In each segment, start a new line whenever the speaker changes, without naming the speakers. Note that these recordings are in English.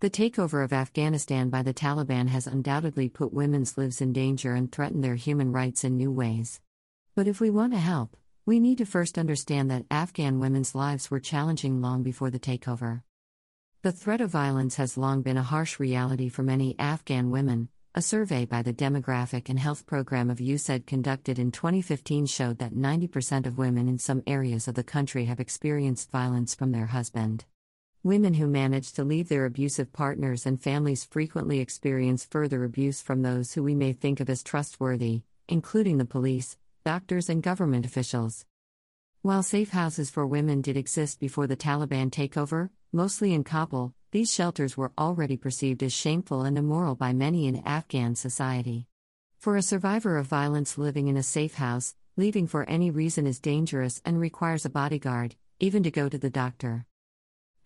The takeover of Afghanistan by the Taliban has undoubtedly put women's lives in danger and threatened their human rights in new ways. But if we want to help, we need to first understand that Afghan women's lives were challenging long before the takeover. The threat of violence has long been a harsh reality for many Afghan women. A survey by the Demographic and Health Program of USAID conducted in 2015 showed that 90% of women in some areas of the country have experienced violence from their husband. Women who manage to leave their abusive partners and families frequently experience further abuse from those who we may think of as trustworthy, including the police, doctors, and government officials. While safe houses for women did exist before the Taliban takeover, mostly in Kabul, these shelters were already perceived as shameful and immoral by many in Afghan society. For a survivor of violence living in a safe house, leaving for any reason is dangerous and requires a bodyguard, even to go to the doctor.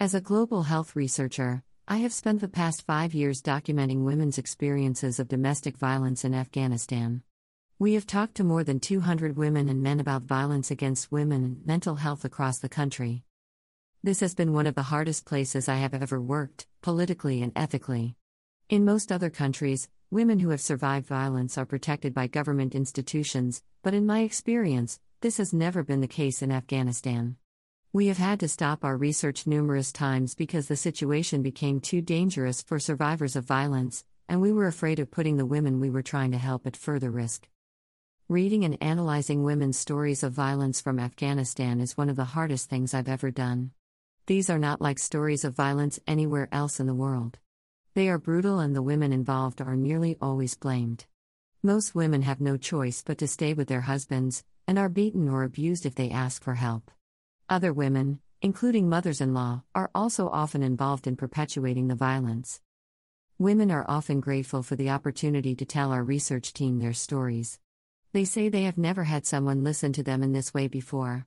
As a global health researcher, I have spent the past five years documenting women's experiences of domestic violence in Afghanistan. We have talked to more than 200 women and men about violence against women and mental health across the country. This has been one of the hardest places I have ever worked, politically and ethically. In most other countries, women who have survived violence are protected by government institutions, but in my experience, this has never been the case in Afghanistan. We have had to stop our research numerous times because the situation became too dangerous for survivors of violence, and we were afraid of putting the women we were trying to help at further risk. Reading and analyzing women's stories of violence from Afghanistan is one of the hardest things I've ever done. These are not like stories of violence anywhere else in the world. They are brutal, and the women involved are nearly always blamed. Most women have no choice but to stay with their husbands, and are beaten or abused if they ask for help. Other women, including mothers in law, are also often involved in perpetuating the violence. Women are often grateful for the opportunity to tell our research team their stories. They say they have never had someone listen to them in this way before.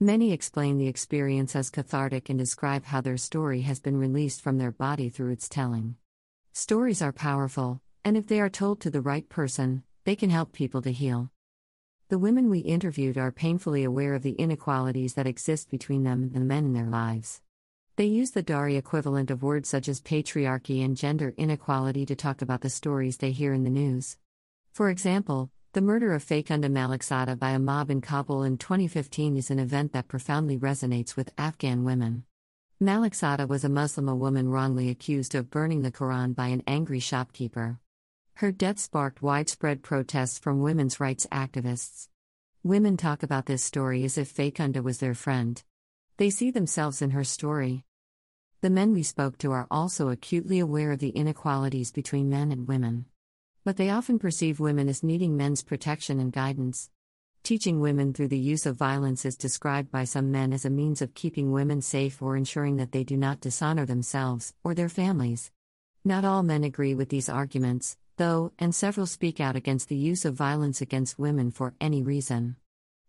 Many explain the experience as cathartic and describe how their story has been released from their body through its telling. Stories are powerful, and if they are told to the right person, they can help people to heal. The women we interviewed are painfully aware of the inequalities that exist between them and the men in their lives. They use the Dari equivalent of words such as patriarchy and gender inequality to talk about the stories they hear in the news. For example, the murder of Farkhunda Malikzada by a mob in Kabul in 2015 is an event that profoundly resonates with Afghan women. Malikzada was a Muslim woman wrongly accused of burning the Quran by an angry shopkeeper. Her death sparked widespread protests from women's rights activists. Women talk about this story as if Farkhunda was their friend. They see themselves in her story. The men we spoke to are also acutely aware of the inequalities between men and women. But they often perceive women as needing men's protection and guidance. Teaching women through the use of violence is described by some men as a means of keeping women safe or ensuring that they do not dishonor themselves or their families. Not all men agree with these arguments, though, and several speak out against the use of violence against women for any reason.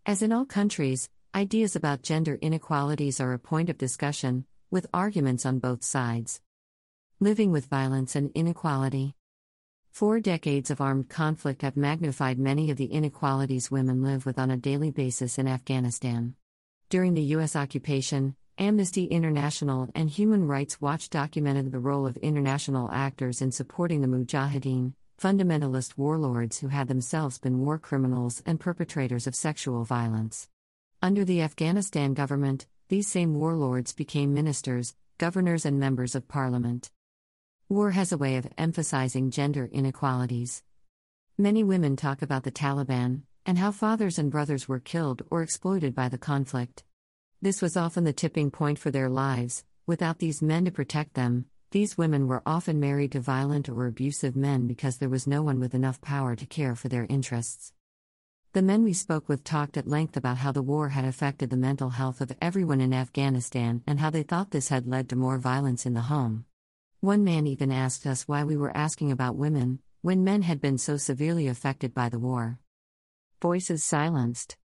As in all countries, ideas about gender inequalities are a point of discussion, with arguments on both sides. Living with violence and inequality. Four decades of armed conflict have magnified many of the inequalities women live with on a daily basis in Afghanistan. During the U.S. occupation, Amnesty International and Human Rights Watch documented the role of international actors in supporting the Mujahideen, fundamentalist warlords who had themselves been war criminals and perpetrators of sexual violence. Under the Afghanistan government, these same warlords became ministers, governors, and members of parliament. War has a way of emphasizing gender inequalities. Many women talk about the Taliban and how fathers and brothers were killed or exploited by the conflict. This was often the tipping point for their lives. Without these men to protect them, these women were often married to violent or abusive men because there was no one with enough power to care for their interests. The men we spoke with talked at length about how the war had affected the mental health of everyone in Afghanistan and how they thought this had led to more violence in the home. One man even asked us why we were asking about women, when men had been so severely affected by the war. Voices silenced.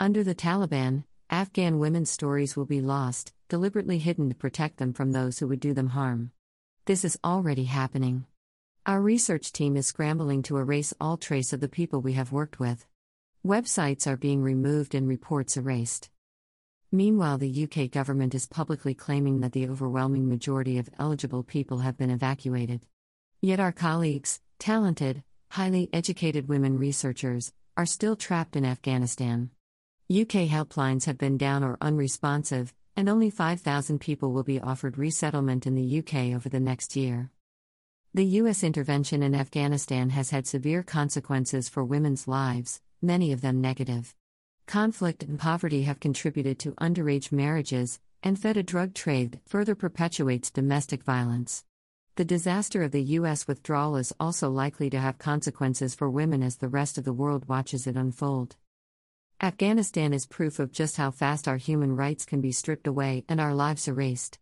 Under the Taliban, Afghan women's stories will be lost, deliberately hidden to protect them from those who would do them harm. This is already happening. Our research team is scrambling to erase all trace of the people we have worked with. Websites are being removed and reports erased. Meanwhile, the UK government is publicly claiming that the overwhelming majority of eligible people have been evacuated. Yet our colleagues, talented, highly educated women researchers, are still trapped in Afghanistan. UK helplines have been down or unresponsive, and only 5,000 people will be offered resettlement in the UK over the next year. The U.S. intervention in Afghanistan has had severe consequences for women's lives, many of them negative. Conflict and poverty have contributed to underage marriages, and fed a drug trade that further perpetuates domestic violence. The disaster of the U.S. withdrawal is also likely to have consequences for women as the rest of the world watches it unfold. Afghanistan is proof of just how fast our human rights can be stripped away and our lives erased.